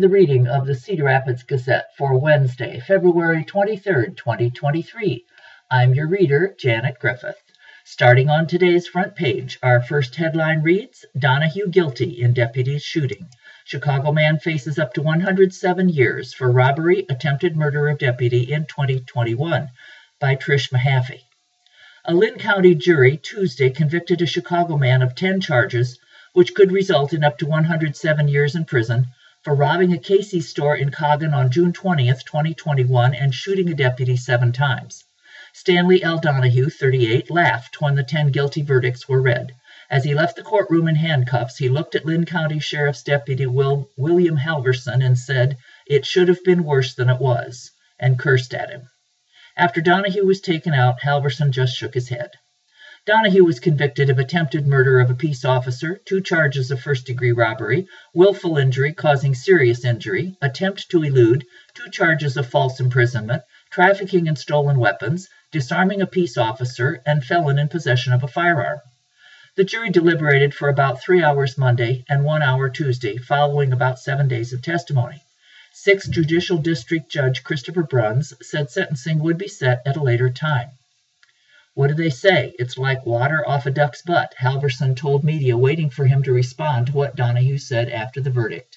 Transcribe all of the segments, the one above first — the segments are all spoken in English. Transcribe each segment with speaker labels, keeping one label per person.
Speaker 1: the reading of the Cedar Rapids Gazette for Wednesday, February 23rd, 2023. I'm your reader, Janet Griffith. Starting on today's front page, our first headline reads Donahue guilty in deputy's shooting. Chicago man faces up to 107 years for robbery, attempted murder of deputy in 2021 by Trish Mahaffey. A Linn County jury Tuesday convicted a Chicago man of 10 charges, which could result in up to 107 years in prison for robbing a Casey's store in Coggon on June 20, 2021, and shooting a deputy seven times. Stanley L. Donahue, 38, laughed when the 10 guilty verdicts were read. As he left the courtroom in handcuffs, he looked at Linn County Sheriff's Deputy Will, William Halverson and said, It should have been worse than it was, and cursed at him. After Donahue was taken out, Halverson just shook his head. Donahue was convicted of attempted murder of a peace officer, two charges of first degree robbery, willful injury causing serious injury, attempt to elude, two charges of false imprisonment, trafficking in stolen weapons, disarming a peace officer, and felon in possession of a firearm. The jury deliberated for about three hours Monday and one hour Tuesday, following about seven days of testimony. Sixth Judicial District Judge Christopher Bruns said sentencing would be set at a later time. What do they say? It's like water off a duck's butt, Halverson told media waiting for him to respond to what Donahue said after the verdict.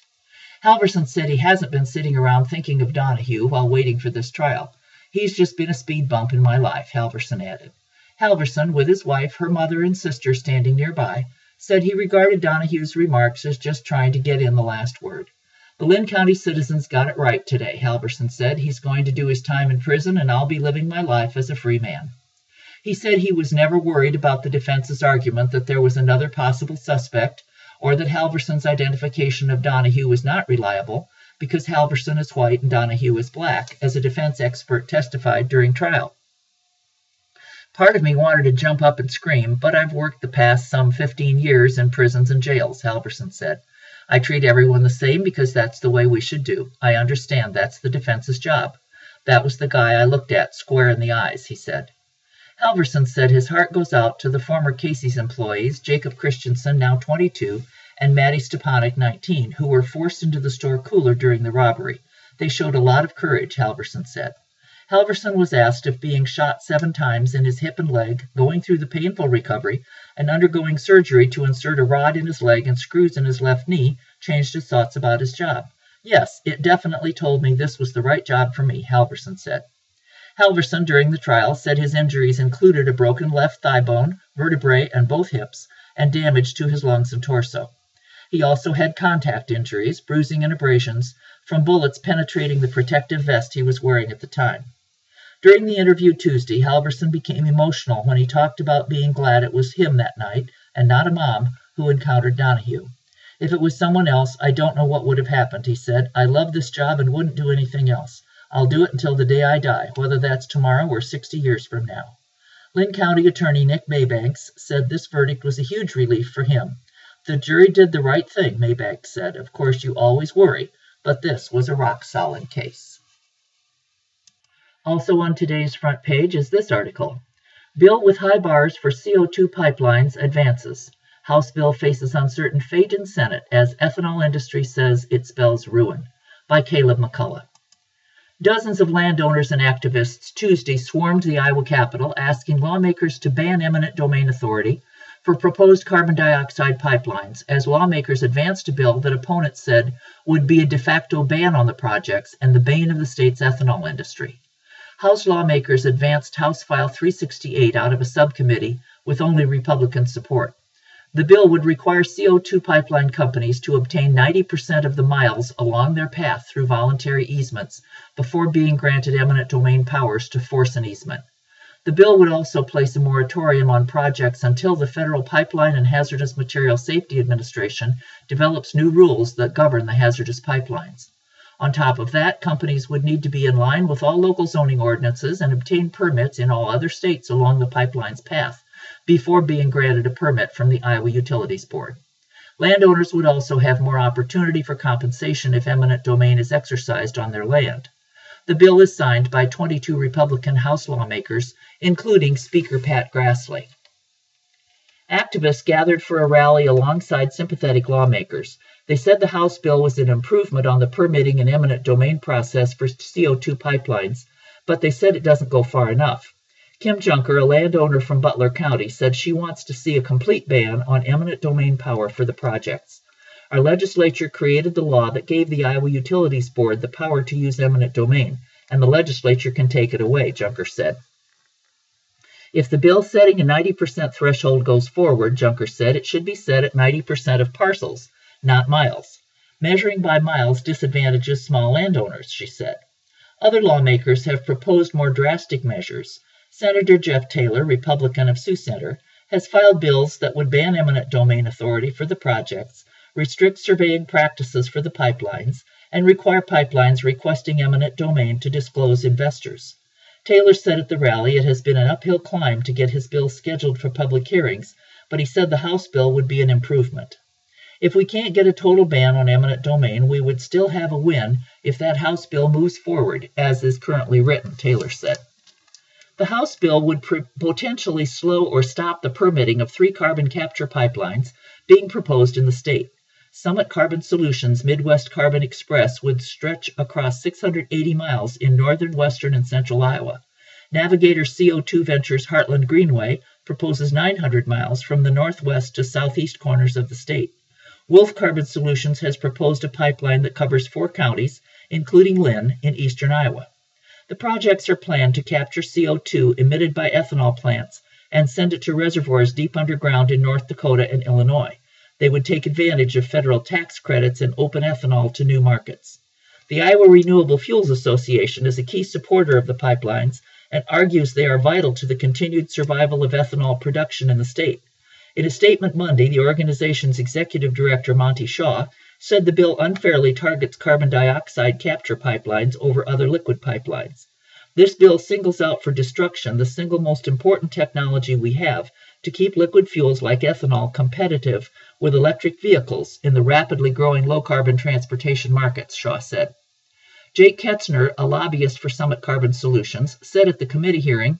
Speaker 1: Halverson said he hasn't been sitting around thinking of Donahue while waiting for this trial. He's just been a speed bump in my life, Halverson added. Halverson, with his wife, her mother, and sister standing nearby, said he regarded Donahue's remarks as just trying to get in the last word. The Linn County citizens got it right today, Halverson said. He's going to do his time in prison, and I'll be living my life as a free man. He said he was never worried about the defense's argument that there was another possible suspect or that Halverson's identification of Donahue was not reliable because Halverson is white and Donahue is black, as a defense expert testified during trial. Part of me wanted to jump up and scream, but I've worked the past some 15 years in prisons and jails, Halverson said. I treat everyone the same because that's the way we should do. I understand that's the defense's job. That was the guy I looked at square in the eyes, he said. Halverson said his heart goes out to the former Casey's employees, Jacob Christensen, now 22, and Maddie Stepanek, 19, who were forced into the store cooler during the robbery. They showed a lot of courage, Halverson said. Halverson was asked if being shot seven times in his hip and leg, going through the painful recovery, and undergoing surgery to insert a rod in his leg and screws in his left knee changed his thoughts about his job. Yes, it definitely told me this was the right job for me, Halverson said. Halverson, during the trial, said his injuries included a broken left thigh bone, vertebrae, and both hips, and damage to his lungs and torso. He also had contact injuries, bruising and abrasions, from bullets penetrating the protective vest he was wearing at the time. During the interview Tuesday, Halverson became emotional when he talked about being glad it was him that night, and not a mom, who encountered Donahue. If it was someone else, I don't know what would have happened, he said. I love this job and wouldn't do anything else. I'll do it until the day I die, whether that's tomorrow or 60 years from now. Linn County Attorney Nick Maybanks said this verdict was a huge relief for him. The jury did the right thing, Maybanks said. Of course, you always worry, but this was a rock solid case. Also on today's front page is this article Bill with high bars for CO2 pipelines advances. House bill faces uncertain fate in Senate as ethanol industry says it spells ruin. By Caleb McCullough. Dozens of landowners and activists Tuesday swarmed the Iowa Capitol asking lawmakers to ban eminent domain authority for proposed carbon dioxide pipelines as lawmakers advanced a bill that opponents said would be a de facto ban on the projects and the bane of the state's ethanol industry. House lawmakers advanced House File 368 out of a subcommittee with only Republican support. The bill would require CO2 pipeline companies to obtain 90% of the miles along their path through voluntary easements before being granted eminent domain powers to force an easement. The bill would also place a moratorium on projects until the Federal Pipeline and Hazardous Material Safety Administration develops new rules that govern the hazardous pipelines. On top of that, companies would need to be in line with all local zoning ordinances and obtain permits in all other states along the pipeline's path before being granted a permit from the Iowa Utilities Board. Landowners would also have more opportunity for compensation if eminent domain is exercised on their land. The bill is signed by 22 Republican House lawmakers, including Speaker Pat Grassley. Activists gathered for a rally alongside sympathetic lawmakers. They said the House bill was an improvement on the permitting and eminent domain process for CO2 pipelines, but they said it doesn't go far enough. Kim Junker, a landowner from Butler County, said she wants to see a complete ban on eminent domain power for the projects. Our legislature created the law that gave the Iowa Utilities Board the power to use eminent domain, and the legislature can take it away, Junker said. If the bill setting a 90% threshold goes forward, Junker said, it should be set at 90% of parcels, not miles. Measuring by miles disadvantages small landowners, she said. Other lawmakers have proposed more drastic measures. Senator Jeff Taylor, Republican of Sioux Center, has filed bills that would ban eminent domain authority for the projects, restrict surveying practices for the pipelines, and require pipelines requesting eminent domain to disclose investors. Taylor said at the rally it has been an uphill climb to get his bill scheduled for public hearings, but he said the House bill would be an improvement. If we can't get a total ban on eminent domain, we would still have a win if that House bill moves forward, as is currently written, Taylor said. The House bill would potentially slow or stop the permitting of three carbon capture pipelines being proposed in the state. Summit Carbon Solutions Midwest Carbon Express would stretch across 680 miles in northern, western, and central Iowa. Navigator CO2 Ventures Heartland Greenway proposes 900 miles from the northwest to southeast corners of the state. Wolf Carbon Solutions has proposed a pipeline that covers four counties, including Linn, in eastern Iowa. The projects are planned to capture CO2 emitted by ethanol plants and send it to reservoirs deep underground in North Dakota and Illinois. They would take advantage of federal tax credits and open ethanol to new markets. The Iowa Renewable Fuels Association is a key supporter of the pipelines and argues they are vital to the continued survival of ethanol production in the state. In a statement Monday, the organization's executive director, Monty Shaw, said the bill unfairly targets carbon dioxide capture pipelines over other liquid pipelines. This bill singles out for destruction the single most important technology we have to keep liquid fuels like ethanol competitive with electric vehicles in the rapidly growing low carbon transportation markets, Shaw said. Jake Ketzner, a lobbyist for Summit Carbon Solutions, said at the committee hearing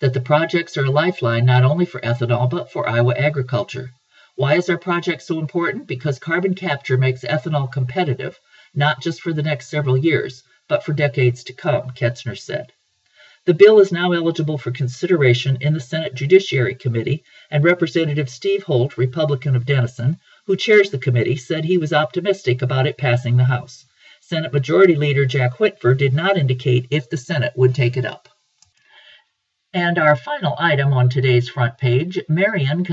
Speaker 1: that the projects are a lifeline not only for ethanol but for Iowa agriculture. Why is our project so important? Because carbon capture makes ethanol competitive, not just for the next several years, but for decades to come, Ketzner said. The bill is now eligible for consideration in the Senate Judiciary Committee, and Representative Steve Holt, Republican of Denison, who chairs the committee, said he was optimistic about it passing the House. Senate Majority Leader Jack Whitver did not indicate if the Senate would take it up. And our final item on today's front page Marion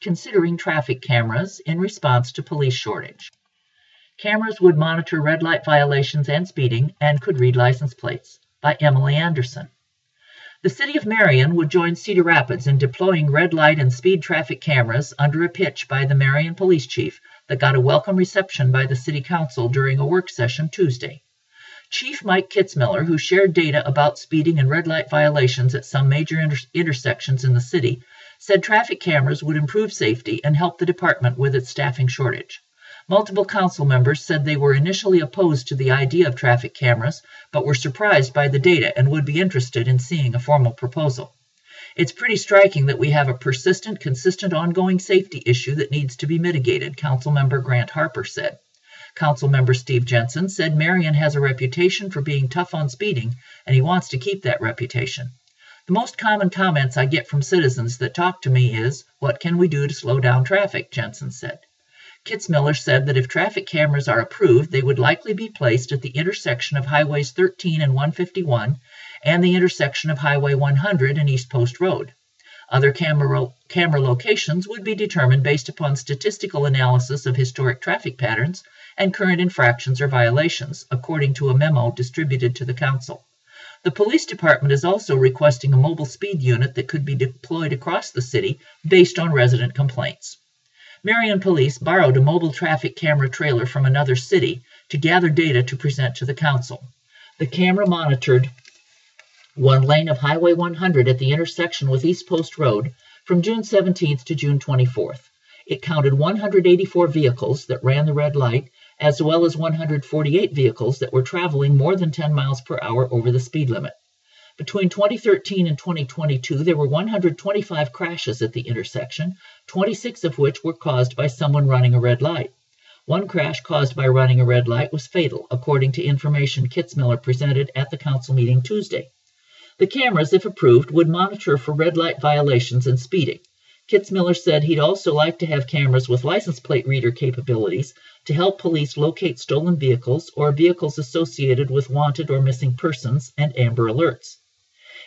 Speaker 1: considering traffic cameras in response to police shortage. Cameras would monitor red light violations and speeding and could read license plates. By Emily Anderson. The city of Marion would join Cedar Rapids in deploying red light and speed traffic cameras under a pitch by the Marion police chief that got a welcome reception by the city council during a work session Tuesday. Chief Mike Kitzmiller, who shared data about speeding and red light violations at some major inter- intersections in the city, said traffic cameras would improve safety and help the department with its staffing shortage. Multiple council members said they were initially opposed to the idea of traffic cameras, but were surprised by the data and would be interested in seeing a formal proposal. It's pretty striking that we have a persistent, consistent, ongoing safety issue that needs to be mitigated, Councilmember Grant Harper said. Councilmember Steve Jensen said Marion has a reputation for being tough on speeding, and he wants to keep that reputation. The most common comments I get from citizens that talk to me is, What can we do to slow down traffic? Jensen said. Kitzmiller said that if traffic cameras are approved, they would likely be placed at the intersection of Highways 13 and 151 and the intersection of Highway 100 and East Post Road. Other camera, camera locations would be determined based upon statistical analysis of historic traffic patterns and current infractions or violations, according to a memo distributed to the Council. The police department is also requesting a mobile speed unit that could be deployed across the city based on resident complaints. Marion police borrowed a mobile traffic camera trailer from another city to gather data to present to the council. The camera monitored one lane of Highway 100 at the intersection with East Post Road from June 17th to June 24th. It counted 184 vehicles that ran the red light, as well as 148 vehicles that were traveling more than 10 miles per hour over the speed limit. Between 2013 and 2022, there were 125 crashes at the intersection, 26 of which were caused by someone running a red light. One crash caused by running a red light was fatal, according to information Kitzmiller presented at the council meeting Tuesday. The cameras, if approved, would monitor for red light violations and speeding. Kitzmiller said he'd also like to have cameras with license plate reader capabilities to help police locate stolen vehicles or vehicles associated with wanted or missing persons and Amber Alerts.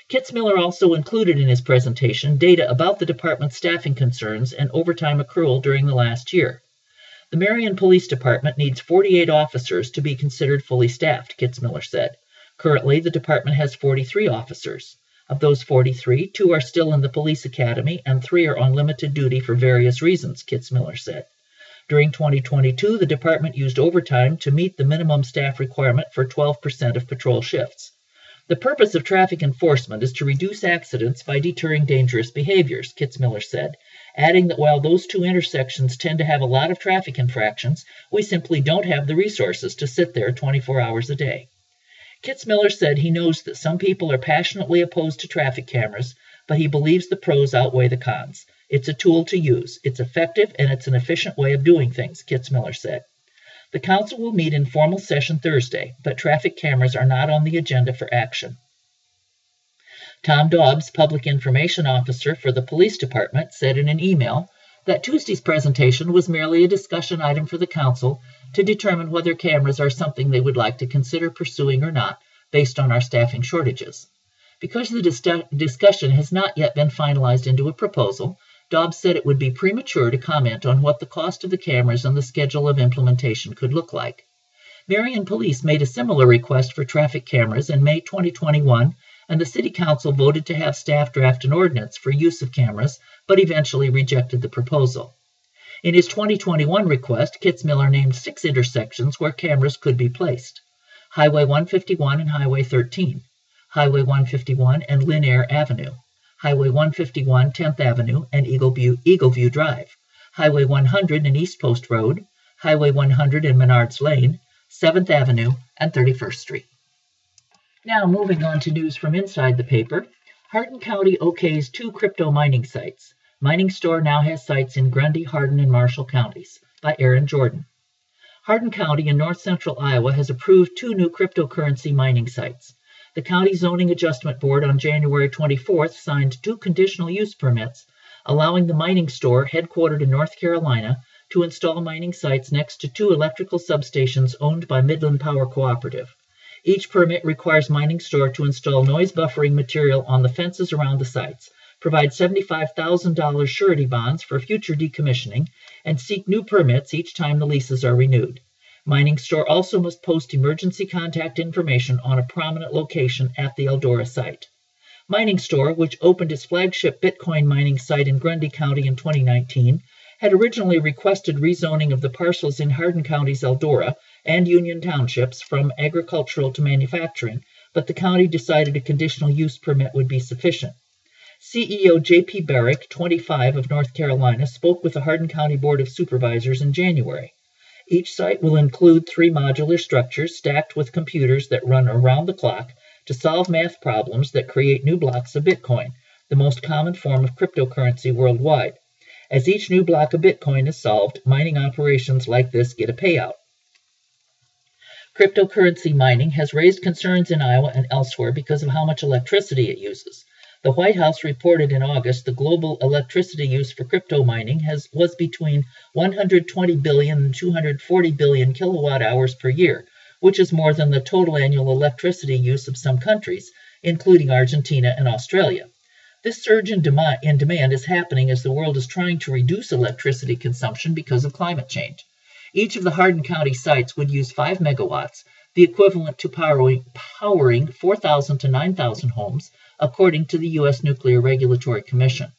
Speaker 1: Kitzmiller also included in his presentation data about the department's staffing concerns and overtime accrual during the last year. The Marion Police Department needs 48 officers to be considered fully staffed, Kitzmiller said. Currently, the department has 43 officers. Of those 43, two are still in the police academy and three are on limited duty for various reasons, Kitzmiller said. During 2022, the department used overtime to meet the minimum staff requirement for 12% of patrol shifts. The purpose of traffic enforcement is to reduce accidents by deterring dangerous behaviors, Kitzmiller said, adding that while those two intersections tend to have a lot of traffic infractions, we simply don't have the resources to sit there 24 hours a day. Kitzmiller said he knows that some people are passionately opposed to traffic cameras, but he believes the pros outweigh the cons. It's a tool to use. It's effective and it's an efficient way of doing things, Kitzmiller said. The council will meet in formal session Thursday, but traffic cameras are not on the agenda for action. Tom Dobbs, Public Information Officer for the Police Department, said in an email that Tuesday's presentation was merely a discussion item for the council to determine whether cameras are something they would like to consider pursuing or not based on our staffing shortages. Because the dis discussion has not yet been finalized into a proposal, Dobbs said it would be premature to comment on what the cost of the cameras and the schedule of implementation could look like. Marion Police made a similar request for traffic cameras in May 2021, and the City Council voted to have staff draft an ordinance for use of cameras, but eventually rejected the proposal. In his 2021 request, Kitzmiller named six intersections where cameras could be placed Highway 151 and Highway 13, Highway 151 and Lynn Air Avenue, Highway 151 10th Avenue and Eagle View Drive, Highway 100 and East Post Road, Highway 100 and Menards Lane, 7th Avenue, and 31st Street. Now, moving on to news from inside the paper, Hardin County okays two crypto mining sites. Mining Store now has sites in Grundy, Hardin, and Marshall counties by Erin Jordan. Hardin County in north central Iowa has approved two new cryptocurrency mining sites. The County Zoning Adjustment Board on January 24th signed two conditional use permits allowing the mining store, headquartered in North Carolina, to install mining sites next to two electrical substations owned by Midland Power Cooperative. Each permit requires mining store to install noise buffering material on the fences around the sites provide $75,000 surety bonds for future decommissioning, and seek new permits each time the leases are renewed. Mining Store also must post emergency contact information on a prominent location at the Eldora site. Mining Store, which opened its flagship Bitcoin mining site in Grundy County in 2019, had originally requested rezoning of the parcels in Hardin County's Eldora and Union Townships from agricultural to manufacturing, but the county decided a conditional use permit would be sufficient. CEO J.P. Barrick, 25, of North Carolina, spoke with the Hardin County Board of Supervisors in January. Each site will include three modular structures stacked with computers that run around the clock to solve math problems that create new blocks of Bitcoin, the most common form of cryptocurrency worldwide. As each new block of Bitcoin is solved, mining operations like this get a payout. Cryptocurrency mining has raised concerns in Iowa and elsewhere because of how much electricity it uses. The White House reported in August the global electricity use for crypto mining has, was between 120 billion and 240 billion kilowatt hours per year, which is more than the total annual electricity use of some countries, including Argentina and Australia. This surge in, dem- in demand is happening as the world is trying to reduce electricity consumption because of climate change. Each of the Hardin County sites would use 5 megawatts, the equivalent to powering, powering 4,000 to 9,000 homes, according to the U.S. Nuclear Regulatory Commission.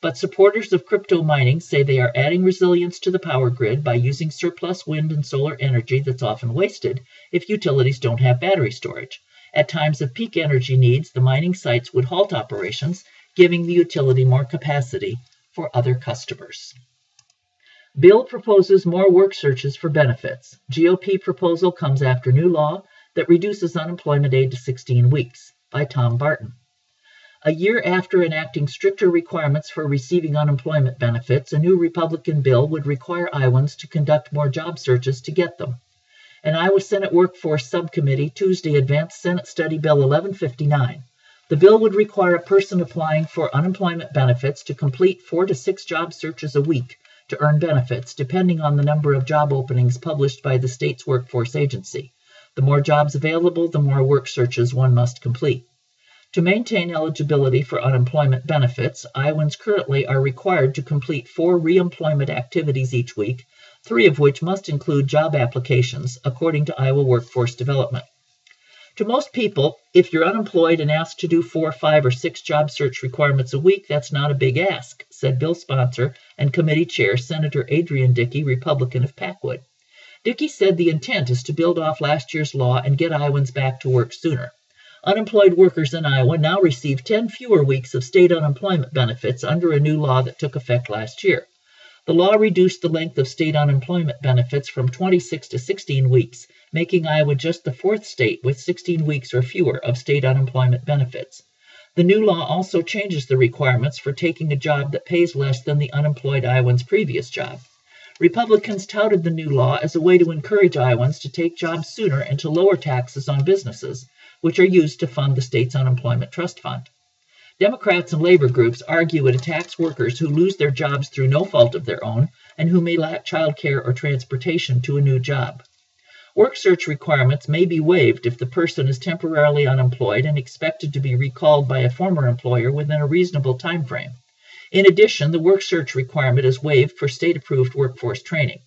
Speaker 1: But supporters of crypto mining say they are adding resilience to the power grid by using surplus wind and solar energy that's often wasted if utilities don't have battery storage. At times of peak energy needs, the mining sites would halt operations, giving the utility more capacity for other customers. Bill proposes more work searches for benefits. GOP proposal comes after new law that reduces unemployment aid to 16 weeks. by Tom Barton. A year after enacting stricter requirements for receiving unemployment benefits, a new Republican bill would require Iowans to conduct more job searches to get them. An Iowa Senate Workforce Subcommittee Tuesday advanced Senate Study Bill 1159. The bill would require a person applying for unemployment benefits to complete four to six job searches a week to earn benefits, depending on the number of job openings published by the state's workforce agency. The more jobs available, the more work searches one must complete. To maintain eligibility for unemployment benefits, Iowans currently are required to complete four reemployment activities each week, three of which must include job applications, according to Iowa Workforce Development. To most people, if you're unemployed and asked to do four, five, or six job search requirements a week, that's not a big ask, said bill sponsor and committee chair Senator Adrian Dickey, Republican of Packwood. Dickey said the intent is to build off last year's law and get Iowans back to work sooner. Unemployed workers in Iowa now receive 10 fewer weeks of state unemployment benefits under a new law that took effect last year. The law reduced the length of state unemployment benefits from 26 to 16 weeks making Iowa just the fourth state with 16 weeks or fewer of state unemployment benefits. The new law also changes the requirements for taking a job that pays less than the unemployed Iowan's previous job. Republicans touted the new law as a way to encourage Iowans to take jobs sooner and to lower taxes on businesses, which are used to fund the state's unemployment trust fund. Democrats and labor groups argue it attacks workers who lose their jobs through no fault of their own and who may lack child care or transportation to a new job. Work search requirements may be waived if the person is temporarily unemployed and expected to be recalled by a former employer within a reasonable time frame. In addition, the work search requirement is waived for state-approved workforce training.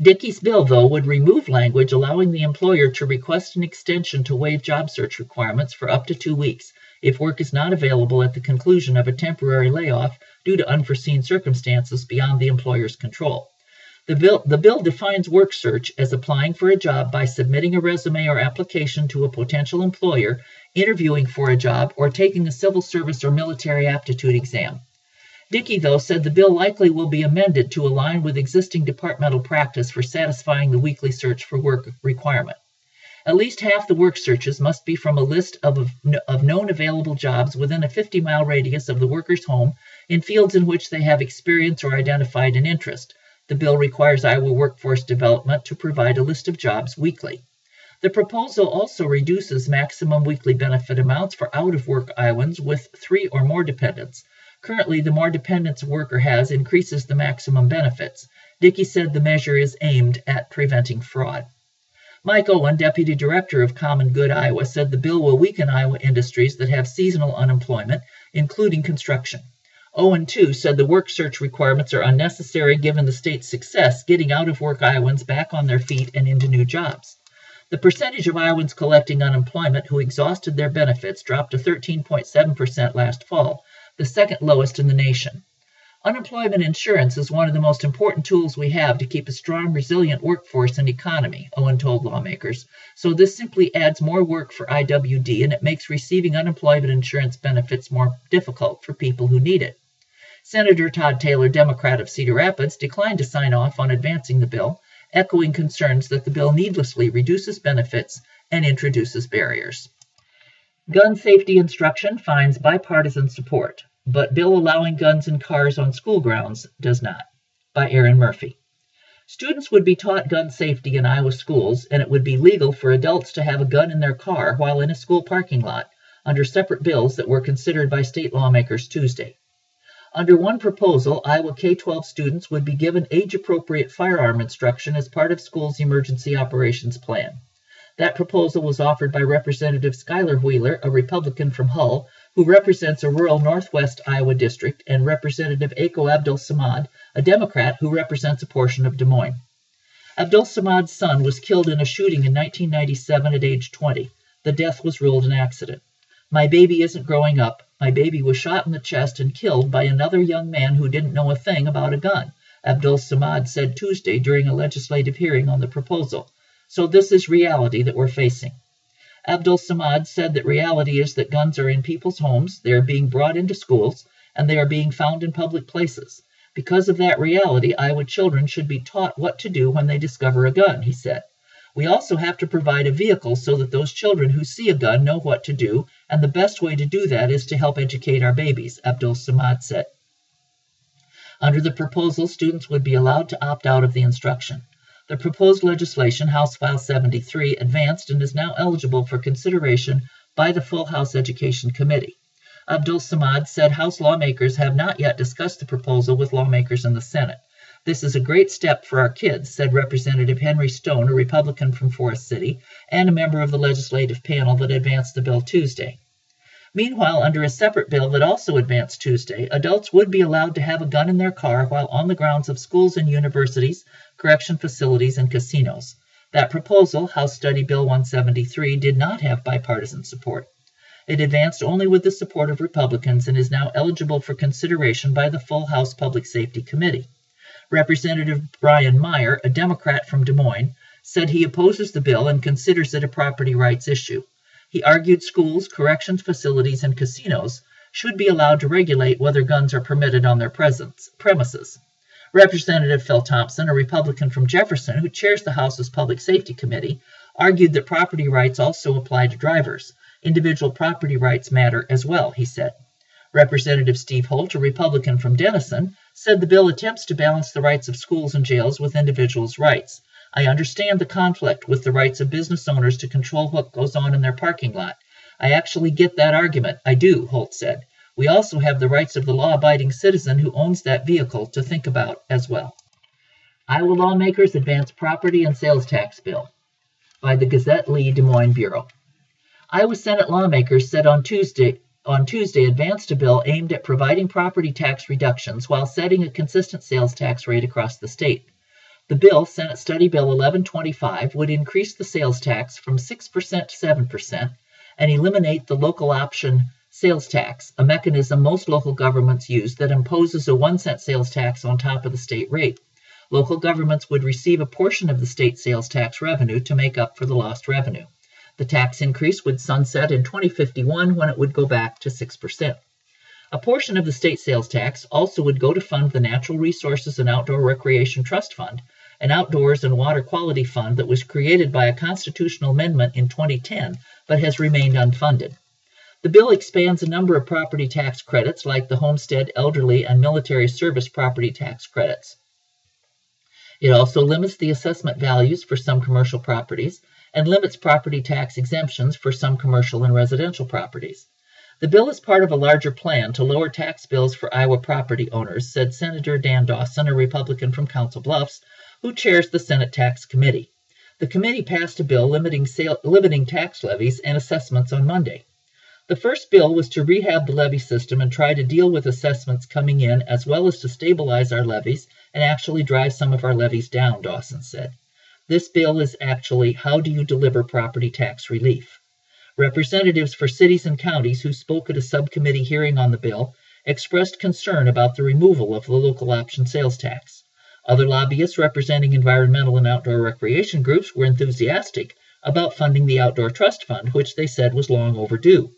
Speaker 1: Dickey's bill, though, would remove language allowing the employer to request an extension to waive job search requirements for up to two weeks if work is not available at the conclusion of a temporary layoff due to unforeseen circumstances beyond the employer's control. The bill, the bill defines work search as applying for a job by submitting a resume or application to a potential employer, interviewing for a job, or taking a civil service or military aptitude exam. Dickey, though, said the bill likely will be amended to align with existing departmental practice for satisfying the weekly search for work requirement. At least half the work searches must be from a list of, of known available jobs within a 50 mile radius of the worker's home in fields in which they have experience or identified an interest, the bill requires Iowa Workforce Development to provide a list of jobs weekly. The proposal also reduces maximum weekly benefit amounts for out of work Iowans with three or more dependents. Currently, the more dependents a worker has increases the maximum benefits. Dickey said the measure is aimed at preventing fraud. Mike Owen, Deputy Director of Common Good Iowa, said the bill will weaken Iowa industries that have seasonal unemployment, including construction. Owen, too, said the work search requirements are unnecessary given the state's success getting out of work Iowans back on their feet and into new jobs. The percentage of Iowans collecting unemployment who exhausted their benefits dropped to 13.7% last fall, the second lowest in the nation. Unemployment insurance is one of the most important tools we have to keep a strong, resilient workforce and economy, Owen told lawmakers. So this simply adds more work for IWD and it makes receiving unemployment insurance benefits more difficult for people who need it. Senator Todd Taylor, Democrat of Cedar Rapids, declined to sign off on advancing the bill, echoing concerns that the bill needlessly reduces benefits and introduces barriers. Gun safety instruction finds bipartisan support, but bill allowing guns in cars on school grounds does not. By Erin Murphy. Students would be taught gun safety in Iowa schools, and it would be legal for adults to have a gun in their car while in a school parking lot under separate bills that were considered by state lawmakers Tuesday. Under one proposal, Iowa K-12 students would be given age-appropriate firearm instruction as part of school's emergency operations plan. That proposal was offered by Representative Skyler Wheeler, a Republican from Hull, who represents a rural northwest Iowa district, and Representative Ako Abdul Samad, a Democrat who represents a portion of Des Moines. Abdul Samad's son was killed in a shooting in 1997 at age 20. The death was ruled an accident. My baby isn't growing up. My baby was shot in the chest and killed by another young man who didn't know a thing about a gun, Abdul Samad said Tuesday during a legislative hearing on the proposal. So this is reality that we're facing. Abdul Samad said that reality is that guns are in people's homes, they are being brought into schools, and they are being found in public places. Because of that reality, Iowa children should be taught what to do when they discover a gun, he said. We also have to provide a vehicle so that those children who see a gun know what to do, and the best way to do that is to help educate our babies, Abdul Samad said. Under the proposal, students would be allowed to opt out of the instruction. The proposed legislation, House File 73, advanced and is now eligible for consideration by the full House Education Committee. Abdul Samad said House lawmakers have not yet discussed the proposal with lawmakers in the Senate. This is a great step for our kids, said Representative Henry Stone, a Republican from Forest City, and a member of the legislative panel that advanced the bill Tuesday. Meanwhile, under a separate bill that also advanced Tuesday, adults would be allowed to have a gun in their car while on the grounds of schools and universities, correction facilities, and casinos. That proposal, House Study Bill 173, did not have bipartisan support. It advanced only with the support of Republicans and is now eligible for consideration by the full House Public Safety Committee. Representative Brian Meyer, a Democrat from Des Moines, said he opposes the bill and considers it a property rights issue. He argued schools, corrections facilities, and casinos should be allowed to regulate whether guns are permitted on their premises. Representative Phil Thompson, a Republican from Jefferson who chairs the House's Public Safety Committee, argued that property rights also apply to drivers. Individual property rights matter as well, he said. Representative Steve Holt, a Republican from Denison, said the bill attempts to balance the rights of schools and jails with individuals' rights. I understand the conflict with the rights of business owners to control what goes on in their parking lot. I actually get that argument. I do, Holt said. We also have the rights of the law abiding citizen who owns that vehicle to think about as well. Iowa lawmakers advance property and sales tax bill by the Gazette Lee Des Moines Bureau. Iowa Senate lawmakers said on Tuesday on Tuesday advanced a bill aimed at providing property tax reductions while setting a consistent sales tax rate across the state. The bill, Senate Study Bill 1125, would increase the sales tax from 6% to 7% and eliminate the local option sales tax, a mechanism most local governments use that imposes a 1 cent sales tax on top of the state rate. Local governments would receive a portion of the state sales tax revenue to make up for the lost revenue. The tax increase would sunset in 2051 when it would go back to 6%. A portion of the state sales tax also would go to fund the Natural Resources and Outdoor Recreation Trust Fund, an outdoors and water quality fund that was created by a constitutional amendment in 2010 but has remained unfunded. The bill expands a number of property tax credits like the homestead, elderly, and military service property tax credits. It also limits the assessment values for some commercial properties and limits property tax exemptions for some commercial and residential properties. The bill is part of a larger plan to lower tax bills for Iowa property owners, said Senator Dan Dawson, a Republican from Council Bluffs, who chairs the Senate Tax Committee. The committee passed a bill limiting, sale, limiting tax levies and assessments on Monday. The first bill was to rehab the levy system and try to deal with assessments coming in, as well as to stabilize our levies and actually drive some of our levies down, Dawson said. This bill is actually how do you deliver property tax relief? Representatives for cities and counties who spoke at a subcommittee hearing on the bill expressed concern about the removal of the local option sales tax. Other lobbyists representing environmental and outdoor recreation groups were enthusiastic about funding the Outdoor Trust Fund, which they said was long overdue.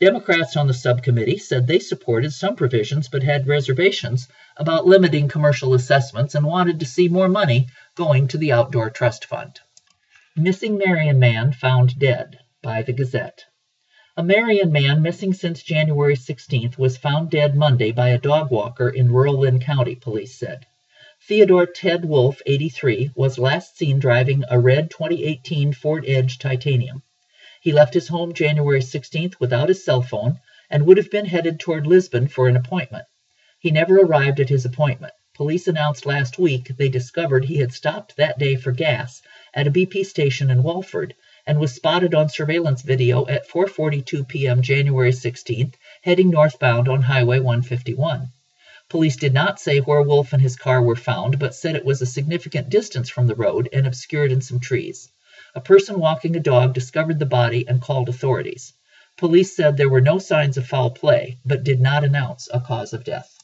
Speaker 1: Democrats on the subcommittee said they supported some provisions but had reservations about limiting commercial assessments and wanted to see more money going to the Outdoor Trust Fund. Missing Marion Man Found Dead by the Gazette. A Marion man missing since January 16th was found dead Monday by a dog walker in rural Linn County, police said. Theodore Ted Wolf, 83, was last seen driving a red 2018 Ford Edge Titanium. He left his home January 16th without his cell phone and would have been headed toward Lisbon for an appointment. He never arrived at his appointment. Police announced last week they discovered he had stopped that day for gas at a BP station in Walford and was spotted on surveillance video at 4:42 p.m. January 16th heading northbound on Highway 151. Police did not say where Wolf and his car were found, but said it was a significant distance from the road and obscured in some trees. A person walking a dog discovered the body and called authorities. Police said there were no signs of foul play, but did not announce a cause of death.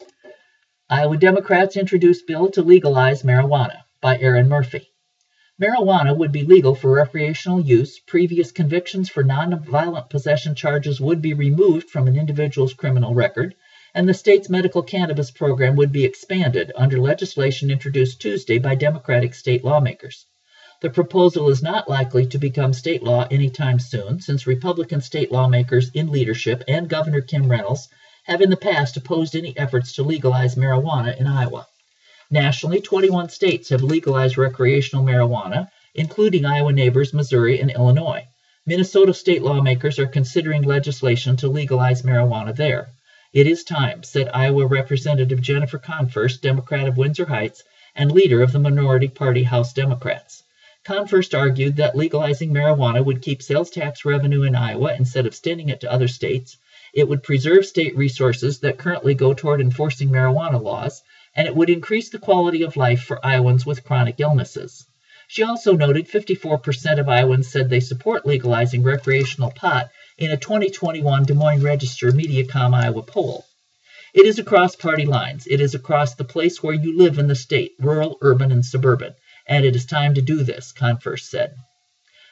Speaker 1: Iowa Democrats introduced bill to legalize marijuana by Erin Murphy. Marijuana would be legal for recreational use. Previous convictions for nonviolent possession charges would be removed from an individual's criminal record and the state's medical cannabis program would be expanded under legislation introduced Tuesday by Democratic state lawmakers. The proposal is not likely to become state law anytime soon, since Republican state lawmakers in leadership and Governor Kim Reynolds have in the past opposed any efforts to legalize marijuana in Iowa. Nationally, 21 states have legalized recreational marijuana, including Iowa neighbors Missouri and Illinois. Minnesota state lawmakers are considering legislation to legalize marijuana there. It is time, said Iowa Representative Jennifer Konfrst, Democrat of Windsor Heights and leader of the minority party House Democrats. Konfrst argued that legalizing marijuana would keep sales tax revenue in Iowa instead of sending it to other states. It would preserve state resources that currently go toward enforcing marijuana laws, and it would increase the quality of life for Iowans with chronic illnesses. She also noted 54% of Iowans said they support legalizing recreational pot in a 2021 Des Moines Register Mediacom Iowa poll. It is across party lines. It is across the place where you live in the state, rural, urban, and suburban and it is time to do this, Konfrst said.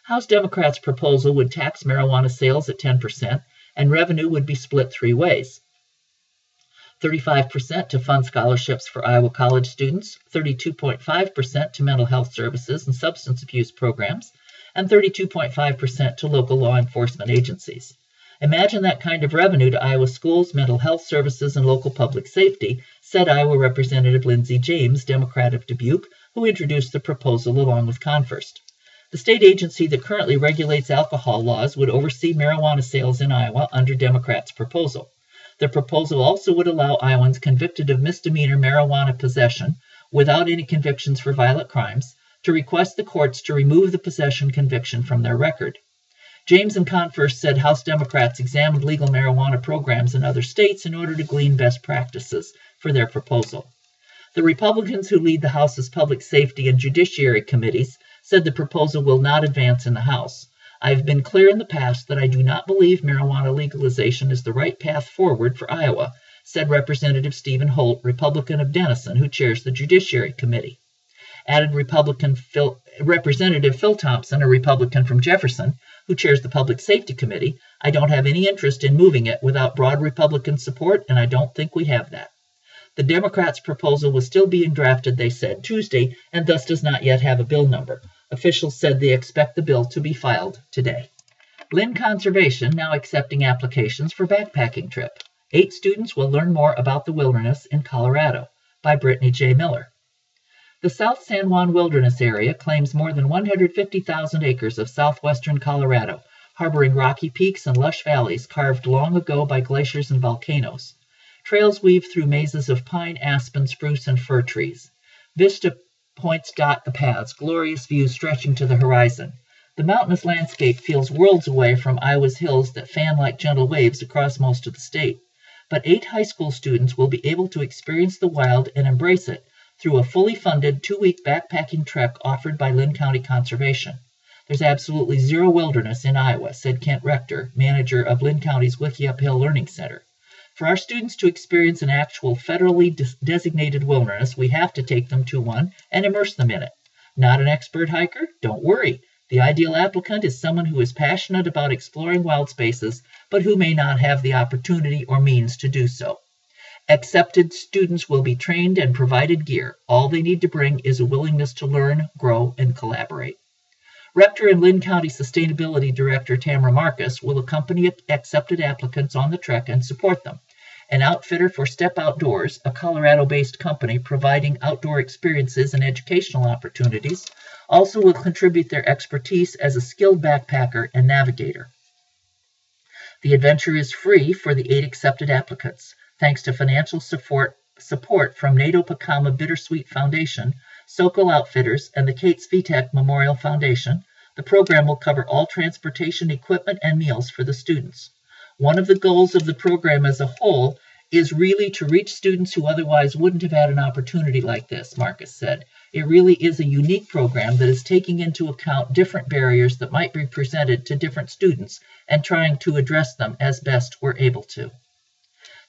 Speaker 1: House Democrats' proposal would tax marijuana sales at 10%, and revenue would be split three ways 35% to fund scholarships for Iowa college students, 32.5% to mental health services and substance abuse programs, and 32.5% to local law enforcement agencies. Imagine that kind of revenue to Iowa schools, mental health services, and local public safety, said Iowa Representative Lindsey James, Democrat of Dubuque, who introduced the proposal along with Konfrst. The state agency that currently regulates alcohol laws would oversee marijuana sales in Iowa under Democrats' proposal. The proposal also would allow Iowans convicted of misdemeanor marijuana possession without any convictions for violent crimes to request the courts to remove the possession conviction from their record. James and Konfrst said House Democrats examined legal marijuana programs in other states in order to glean best practices for their proposal. The Republicans who lead the House's Public Safety and Judiciary Committees said the proposal will not advance in the House. I have been clear in the past that I do not believe marijuana legalization is the right path forward for Iowa, said Representative Stephen Holt, Republican of Denison, who chairs the Judiciary Committee. Added Republican Phil, Representative Phil Thompson, a Republican from Jefferson, who chairs the Public Safety Committee, I don't have any interest in moving it without broad Republican support, and I don't think we have that. The Democrats' proposal was still being drafted, they said, Tuesday, and thus does not yet have a bill number. Officials said they expect the bill to be filed today. Linn Conservation now accepting applications for backpacking trip. Eight students will learn more about the wilderness in Colorado by Brittany J. Miller. The South San Juan Wilderness Area claims more than 150,000 acres of southwestern Colorado, harboring rocky peaks and lush valleys carved long ago by glaciers and volcanoes. Trails weave through mazes of pine, aspen, spruce, and fir trees. Vista points dot the paths, glorious views stretching to the horizon. The mountainous landscape feels worlds away from Iowa's hills that fan like gentle waves across most of the state. But eight high school students will be able to experience the wild and embrace it through a fully funded two week backpacking trek offered by Linn County Conservation. There's absolutely zero wilderness in Iowa, said Kent Rector, manager of Linn County's Wickiup Hill Learning Center. For our students to experience an actual federally designated wilderness, we have to take them to one and immerse them in it. Not an expert hiker? Don't worry. The ideal applicant is someone who is passionate about exploring wild spaces, but who may not have the opportunity or means to do so. Accepted students will be trained and provided gear. All they need to bring is a willingness to learn, grow, and collaborate. Rector and Linn County Sustainability Director Tamara Marcus will accompany accepted applicants on the trek and support them. An outfitter for Step Outdoors, a Colorado based company providing outdoor experiences and educational opportunities, also will contribute their expertise as a skilled backpacker and navigator. The adventure is free for the eight accepted applicants, thanks to financial support, support from Nato Pacama Bittersweet Foundation, Sokol Outfitters, and the Kate Svitek Memorial Foundation, the program will cover all transportation equipment and meals for the students. One of the goals of the program as a whole is really to reach students who otherwise wouldn't have had an opportunity like this, Marcus said. It really is a unique program that is taking into account different barriers that might be presented to different students and trying to address them as best we're able to.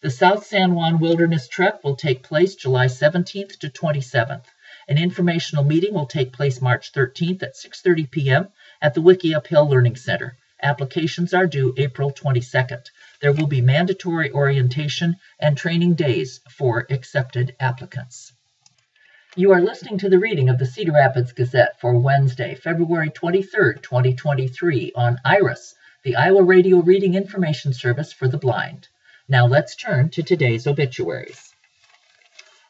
Speaker 1: The South San Juan Wilderness Trek will take place July 17th to 27th. An informational meeting will take place March 13th at 6:30 p.m. at the Wickiup Hill Learning Center. Applications are due April 22nd. There will be mandatory orientation and training days for accepted applicants. You are listening to the reading of the Cedar Rapids Gazette for Wednesday, February 23, 2023, on IRIS, the Iowa Radio Reading Information Service for the Blind. Now let's turn to today's obituaries.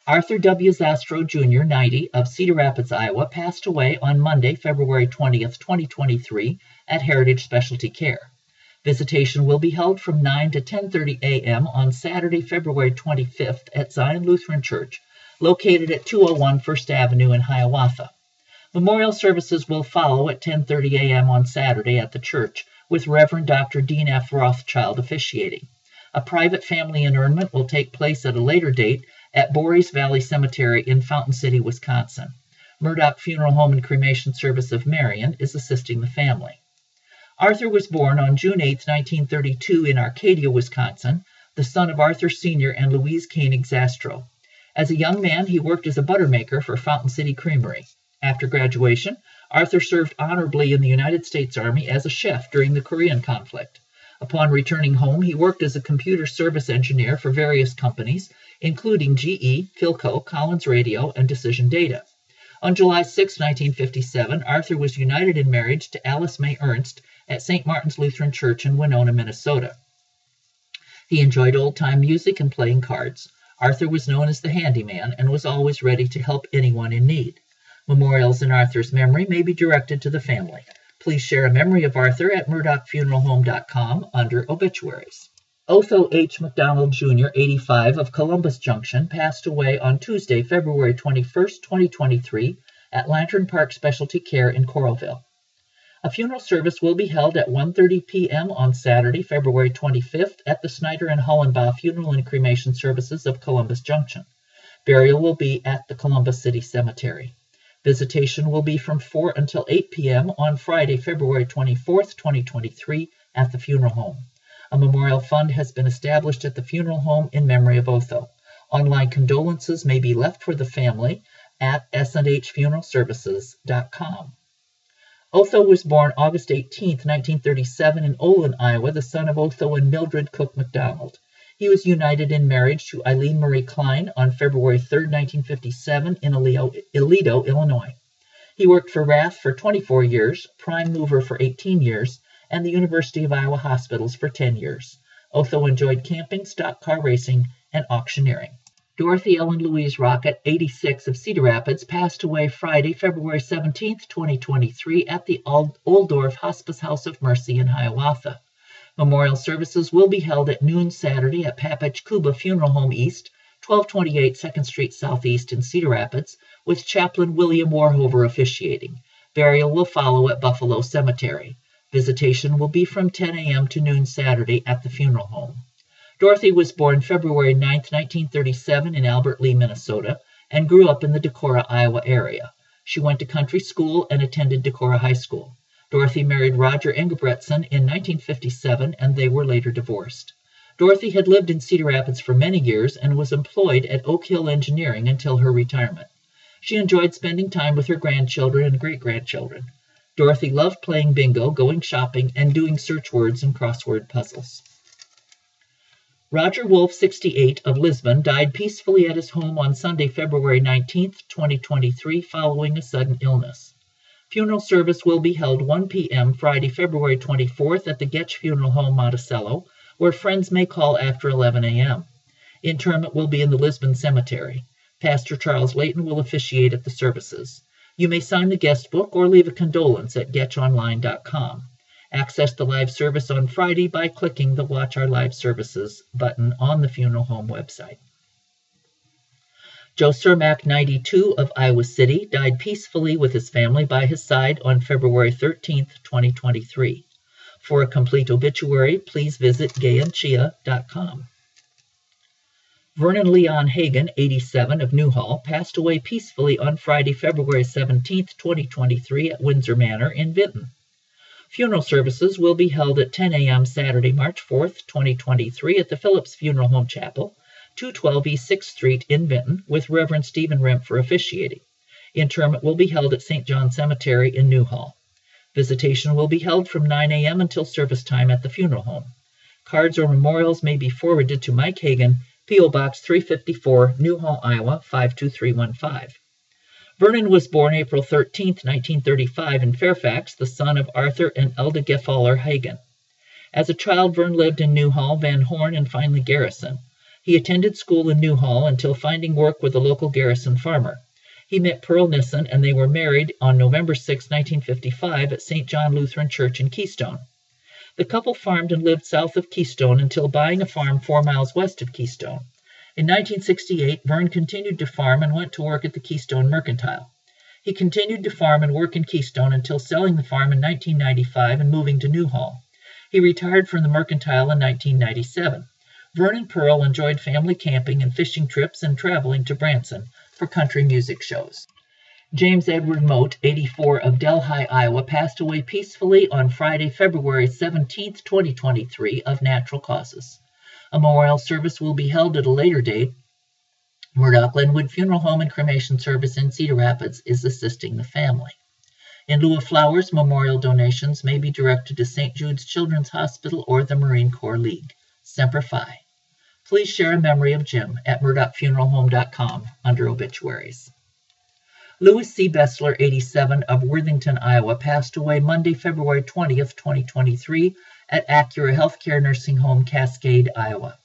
Speaker 1: Arthur W. Zastro Jr., 90, of Cedar Rapids, Iowa, passed away on Monday, February 20, 2023, at Heritage Specialty Care. Visitation will be held from 9 to 10:30 a.m. on Saturday, February 25th at Zion Lutheran Church, located at 201 First Avenue in Hiawatha. Memorial services will follow at 10:30 a.m. on Saturday at the church, with Reverend Dr. Dean F. Rothschild officiating. A private family interment will take place at a later date at Borries Valley Cemetery in Fountain City, Wisconsin. Murdoch Funeral Home and Cremation Service of Marion is assisting the family. Arthur was born on June 8, 1932, in Arcadia, Wisconsin, the son of Arthur Sr. and Louise Koenig Zastro. As a young man, he worked as a butter maker for Fountain City Creamery. After graduation, Arthur served honorably in the United States Army as a chef during the Korean conflict. Upon returning home, he worked as a computer service engineer for various companies, including GE, Philco, Collins Radio, and Decision Data. On July 6, 1957, Arthur was united in marriage to Alice May Ernst at St. Martin's Lutheran Church in Winona, Minnesota. He enjoyed old time music and playing cards. Arthur was known as the handyman and was always ready to help anyone in need. Memorials in Arthur's memory may be directed to the family. Please share a memory of Arthur at murdochfuneralhome.com under obituaries. Otho H. McDonald Jr., 85, of Columbus Junction, passed away on Tuesday, February 21, 2023, at Lantern Park Specialty Care in Coralville. A funeral service will be held at 1:30 p.m. on Saturday, February 25th, at the Snyder and Hollenbaugh Funeral and Cremation Services of Columbus Junction. Burial will be at the Columbus City Cemetery. Visitation will be from 4 until 8 p.m. on Friday, February 24, 2023, at the funeral home. A memorial fund has been established at the funeral home in memory of Otho. Online condolences may be left for the family at snhfuneralservices.com. Otho was born August 18, 1937, in Olin, Iowa, the son of Otho and Mildred Cook McDonald. He was united in marriage to Eileen Marie Klein on February 3, 1957, in Aledo, Illinois. He worked for Rath for 24 years, Prime Mover for 18 years, and the University of Iowa Hospitals for 10 years. Otho enjoyed camping, stock car racing, and auctioneering. Dorothy Ellen Louise Rocket, 86, of Cedar Rapids, passed away Friday, February 17, 2023, at the Oldorf Hospice House of Mercy in Hiawatha. Memorial services will be held at noon Saturday at Papich Kuba Funeral Home East, 1228 2nd Street Southeast in Cedar Rapids, with Chaplain William Warhover officiating. Burial will follow at Buffalo Cemetery. Visitation will be from 10 a.m. to noon Saturday at the funeral home. Dorothy was born February 9, 1937, in Albert Lea, Minnesota, and grew up in the Decorah, Iowa area. She went to country school and attended Decorah High School. Dorothy married Roger Engebretson in 1957 and they were later divorced. Dorothy had lived in Cedar Rapids for many years and was employed at Oak Hill Engineering until her retirement. She enjoyed spending time with her grandchildren and great grandchildren. Dorothy loved playing bingo, going shopping, and doing search words and crossword puzzles. Roger Wolf, 68, of Lisbon, died peacefully at his home on Sunday, February 19, 2023, following a sudden illness. Funeral service will be held 1 p.m. Friday, February 24th at the Goettsch Funeral Home, Monticello, where friends may call after 11 a.m. Interment will be in the Lisbon Cemetery. Pastor Charles Layton will officiate at the services. You may sign the guest book or leave a condolence at goettschonline.com. Access the live service on Friday by clicking the Watch Our Live Services button on the funeral home website. Joe Cermak, 92, of Iowa City, died peacefully with his family by his side on February 13, 2023. For a complete obituary, please visit gayandciha.com. Vernon Leon Hagen, 87, of Newhall, passed away peacefully on Friday, February 17, 2023, at Windsor Manor in Vinton. Funeral services will be held at 10 a.m. Saturday, March 4, 2023, at the Phillips Funeral Home Chapel, 212 East 6th Street in Vinton, with Reverend Stephen Rempfer officiating. Interment will be held at St. John Cemetery in Newhall. Visitation will be held from 9 a.m. until service time at the funeral home. Cards or memorials may be forwarded to Mike Hagan, P.O. Box 354, Newhall, Iowa 52315. Vernon was born April 13, 1935, in Fairfax, the son of Arthur and Elda Gefauler Hagen. As a child, Vern lived in Newhall, Van Horne, and finally Garrison. He attended school in Newhall until finding work with a local Garrison farmer. He met Pearl Nissen and they were married on November 6, 1955, at St. John Lutheran Church in Keystone. The couple farmed and lived south of Keystone until buying a farm four miles west of Keystone. In 1968, Vern continued to farm and went to work at the Keystone Mercantile. He continued to farm and work in Keystone until selling the farm in 1995 and moving to Newhall. He retired from the Mercantile in 1997. Vern and Pearl enjoyed family camping and fishing trips and traveling to Branson for country music shows. James Edward Moat, 84, of Delhi, Iowa, passed away peacefully on Friday, February 17, 2023, of natural causes. A memorial service will be held at a later date. Murdoch Linwood Funeral Home and Cremation Service in Cedar Rapids is assisting the family. In lieu of flowers, memorial donations may be directed to St. Jude's Children's Hospital or the Marine Corps League. Semper Fi. Please share a memory of Jim at murdochfuneralhome.com under obituaries. Louis C. Bessler, 87, of Worthington, Iowa, passed away Monday, February 20th, 2023, at Accura HealthCare Nursing Home, Cascade, Iowa.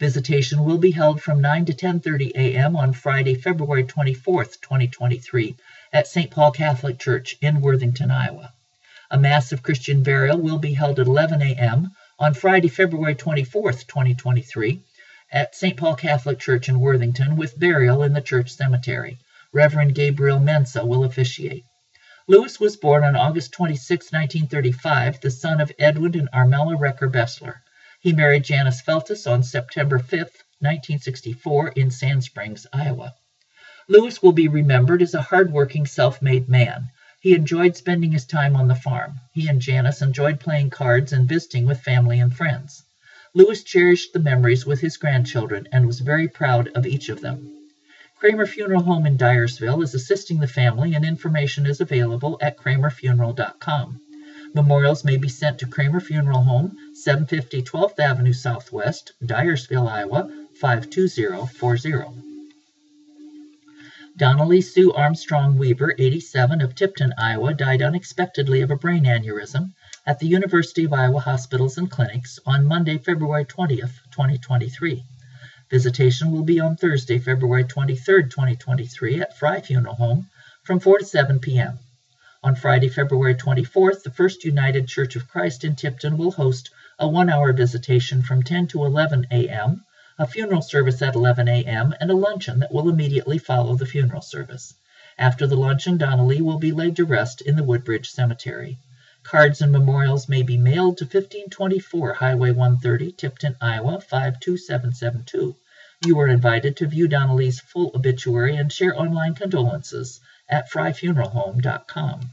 Speaker 1: Visitation will be held from 9 to 10:30 a.m. on Friday, February 24th, 2023, at St. Paul Catholic Church in Worthington, Iowa. A massive Christian burial will be held at 11 a.m. on Friday, February 24th, 2023, at St. Paul Catholic Church in Worthington with burial in the church cemetery. Reverend Gabriel Mensa will officiate. Lewis was born on August 26, 1935, the son of Edwin and Armella Recker Bessler. He married Janice Feltus on September 5, 1964, in Sand Springs, Iowa. Lewis will be remembered as a hardworking, self made man. He enjoyed spending his time on the farm. He and Janice enjoyed playing cards and visiting with family and friends. Louis cherished the memories with his grandchildren and was very proud of each of them. Kramer Funeral Home in Dyersville is assisting the family, and information is available at kramerfuneral.com. Memorials may be sent to Kramer Funeral Home, 750 12th Avenue Southwest, Dyersville, Iowa 52040. Donnelly Sue Armstrong Weaver, 87, of Tipton, Iowa, died unexpectedly of a brain aneurysm at the University of Iowa Hospitals and Clinics on Monday, February 20th, 2023. Visitation will be on Thursday, February 23, 2023, at Fry Funeral Home from 4 to 7 p.m. On Friday, February 24th, the First United Church of Christ in Tipton will host a one hour visitation from 10 to 11 a.m., a funeral service at 11 a.m., and a luncheon that will immediately follow the funeral service. After the luncheon, Donnelly will be laid to rest in the Woodbridge Cemetery. Cards and memorials may be mailed to 1524 Highway 130, Tipton, Iowa 52772. You are invited to view Donnelly's full obituary and share online condolences at fryfuneralhome.com.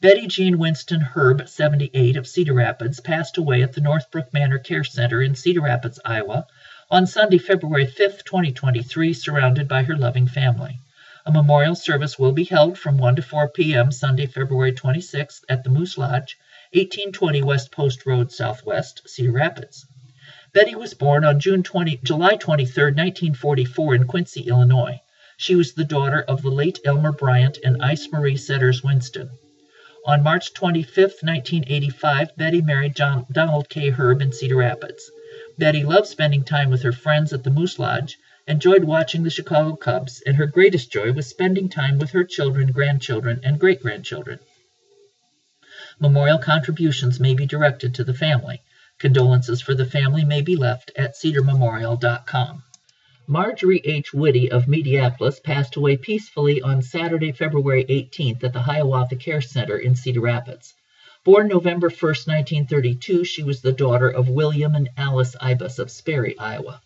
Speaker 1: Betty Jean Winston Herb, 78, of Cedar Rapids, passed away at the Northbrook Manor Care Center in Cedar Rapids, Iowa, on Sunday, February 5, 2023, surrounded by her loving family. A memorial service will be held from 1 to 4 p.m. Sunday, February 26th at the Moose Lodge, 1820 West Post Road Southwest, Cedar Rapids. Betty was born on June 20, July 23, 1944 in Quincy, Illinois. She was the daughter of the late Elmer Bryant and Ice Marie Setters Winston. On March 25, 1985, Betty married John, Donald K. Herb in Cedar Rapids. Betty loved spending time with her friends at the Moose Lodge enjoyed watching the Chicago Cubs, and her greatest joy was spending time with her children, grandchildren, and great grandchildren. Memorial contributions may be directed to the family. Condolences for the family may be left at cedarmemorial.com. Marjorie H. Whitty of Mediapolis passed away peacefully on Saturday, February 18th at the Hiawatha Care Center in Cedar Rapids. Born November 1, 1932, she was the daughter of William and Alice Ibis of Sperry, Iowa.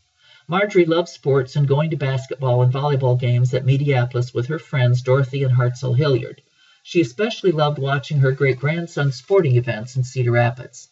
Speaker 1: Marjorie loved sports and going to basketball and volleyball games at Mediapolis with her friends Dorothy and Hartzell Hilliard. She especially loved watching her great grandson's sporting events in Cedar Rapids.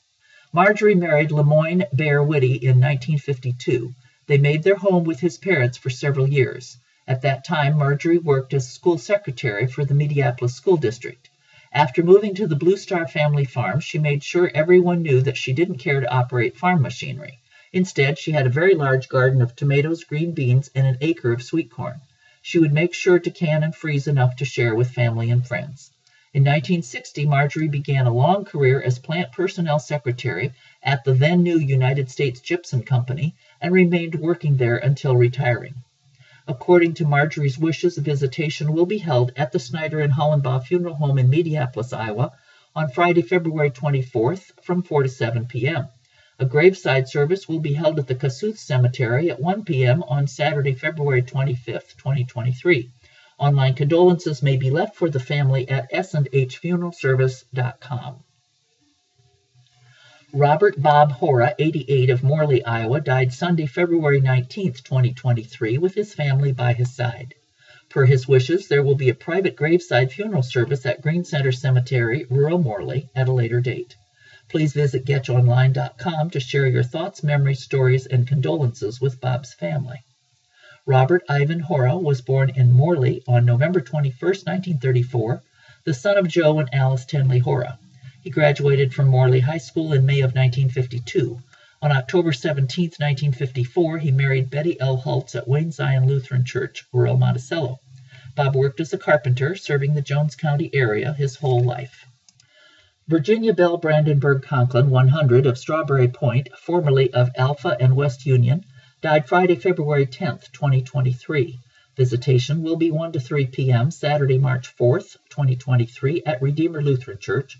Speaker 1: Marjorie married Lemoyne Bear Whitty in 1952. They made their home with his parents for several years. At that time, Marjorie worked as school secretary for the Mediapolis School District. After moving to the Blue Star family farm, she made sure everyone knew that she didn't care to operate farm machinery. Instead, she had a very large garden of tomatoes, green beans, and an acre of sweet corn. She would make sure to can and freeze enough to share with family and friends. In 1960, Marjorie began a long career as plant personnel secretary at the then new United States Gypsum Company and remained working there until retiring. According to Marjorie's wishes, a visitation will be held at the Snyder and Hollenbaugh Funeral Home in Mediapolis, Iowa, on Friday, February 24th from 4 to 7 p.m. A graveside service will be held at the Kossuth Cemetery at 1 p.m. on Saturday, February 25th, 2023. Online condolences may be left for the family at s&hfuneralservice.com. Robert Bob Hora, 88 of Morley, Iowa, died Sunday, February 19, 2023, with his family by his side. Per his wishes, there will be a private graveside funeral service at Green Center Cemetery, rural Morley, at a later date. Please visit goettschonline.com to share your thoughts, memories, stories, and condolences with Bob's family. Robert Ivan Hora was born in Morley on November 21, 1934, the son of Joe and Alice Tenley Hora. He graduated from Morley High School in May of 1952. On October 17, 1954, he married Betty L. Holtz at Wayne Zion Lutheran Church, rural Monticello. Bob worked as a carpenter, serving the Jones County area his whole life. Virginia Bell Brandenburg Conklin, 100, of Strawberry Point, formerly of Alpha and West Union, died Friday, February 10, 2023. Visitation will be 1 to 3 p.m. Saturday, March 4, 2023, at Redeemer Lutheran Church,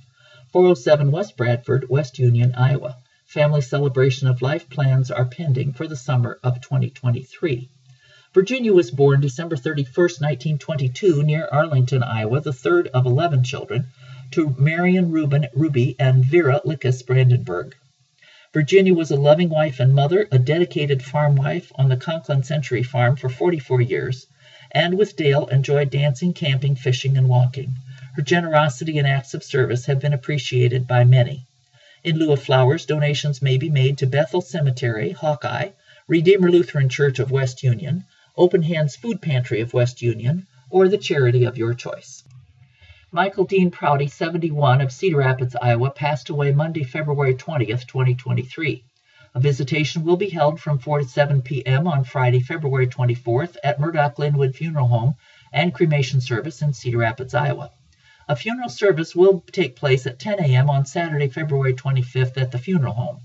Speaker 1: 407 West Bradford, West Union, Iowa. Family celebration of life plans are pending for the summer of 2023. Virginia was born December 31, 1922, near Arlington, Iowa, the third of 11 children, to Marion Reuben Ruby and Vera Lickus Brandenburg. Virginia was a loving wife and mother, a dedicated farm wife on the Conklin Century Farm for 44 years, and with Dale enjoyed dancing, camping, fishing, and walking. Her generosity and acts of service have been appreciated by many. In lieu of flowers, donations may be made to Bethel Cemetery, Hawkeye, Redeemer Lutheran Church of West Union, Open Hands Food Pantry of West Union, or the charity of your choice. Michael Dean Prouty, 71, of Cedar Rapids, Iowa, passed away Monday, February 20th, 2023. A visitation will be held from 4 to 7 p.m. on Friday, February 24th at Murdoch Linwood Funeral Home and cremation service in Cedar Rapids, Iowa. A funeral service will take place at 10 a.m. on Saturday, February 25th at the funeral home.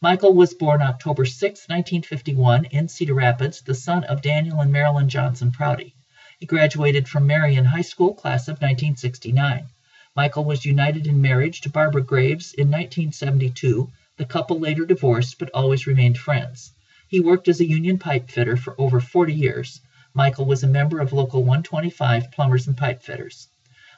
Speaker 1: Michael was born October 6, 1951, in Cedar Rapids, the son of Daniel and Marilyn Johnson Prouty. He graduated from Marion High School, class of 1969. Michael was united in marriage to Barbara Graves in 1972. The couple later divorced, but always remained friends. He worked as a union pipe fitter for over 40 years. Michael was a member of Local 125 Plumbers and Pipe Fitters.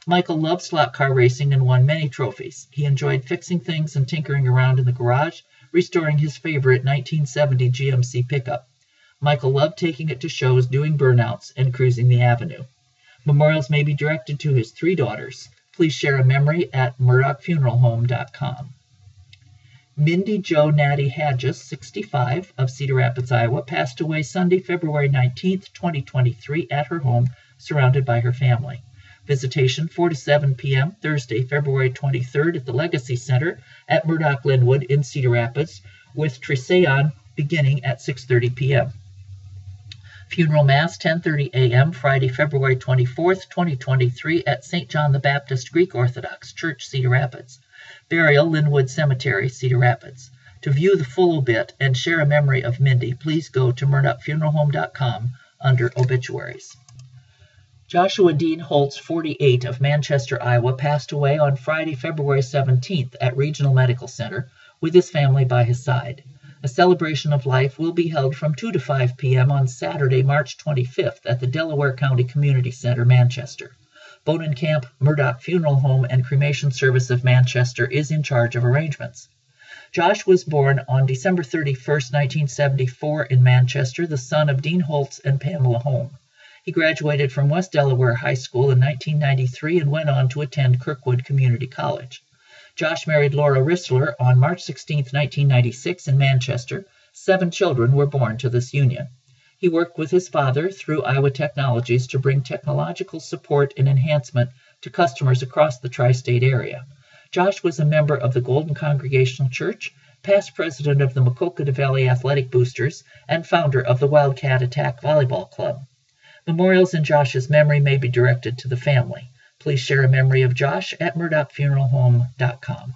Speaker 1: Michael loved slot car racing and won many trophies. He enjoyed fixing things and tinkering around in the garage, restoring his favorite 1970 GMC pickup. Michael loved taking it to shows, doing burnouts, and cruising the avenue. Memorials may be directed to his three daughters. Please share a memory at murdochfuneralhome.com. Mindy Jo Natty Hadges, 65, of Cedar Rapids, Iowa, passed away Sunday, February 19, 2023, at her home, surrounded by her family. Visitation 4 to 7 p.m. Thursday, February 23rd at the Legacy Center at Murdoch Linwood in Cedar Rapids, with Trisagion beginning at 6:30 p.m. Funeral Mass 10:30 a.m. Friday, February 24th, 2023 at St. John the Baptist Greek Orthodox Church, Cedar Rapids. Burial Linwood Cemetery, Cedar Rapids. To view the full obit and share a memory of Mindy, please go to murdochfuneralhome.com under obituaries. Joshua Dean Holtz, 48, of Manchester, Iowa, passed away on Friday, February 17th at Regional Medical Center with his family by his side. A celebration of life will be held from 2 to 5 p.m. on Saturday, March 25th at the Delaware County Community Center, Manchester. Bohnenkamp Murdoch Funeral Home and Cremation Service of Manchester is in charge of arrangements. Josh was born on December 31, 1974, in Manchester, the son of Dean Holtz and Pamela Holm. He graduated from West Delaware High School in 1993 and went on to attend Kirkwood Community College. Josh married Laura Rissler on March 16, 1996, in Manchester. Seven children were born to this union. He worked with his father through Iowa Technologies to bring technological support and enhancement to customers across the tri state area. Josh was a member of the Golden Congregational Church, past president of the Maquoketa Valley Athletic Boosters, and founder of the Wildcat Attack Volleyball Club. Memorials in Josh's memory may be directed to the family. Please share a memory of Josh at murdochfuneralhome.com.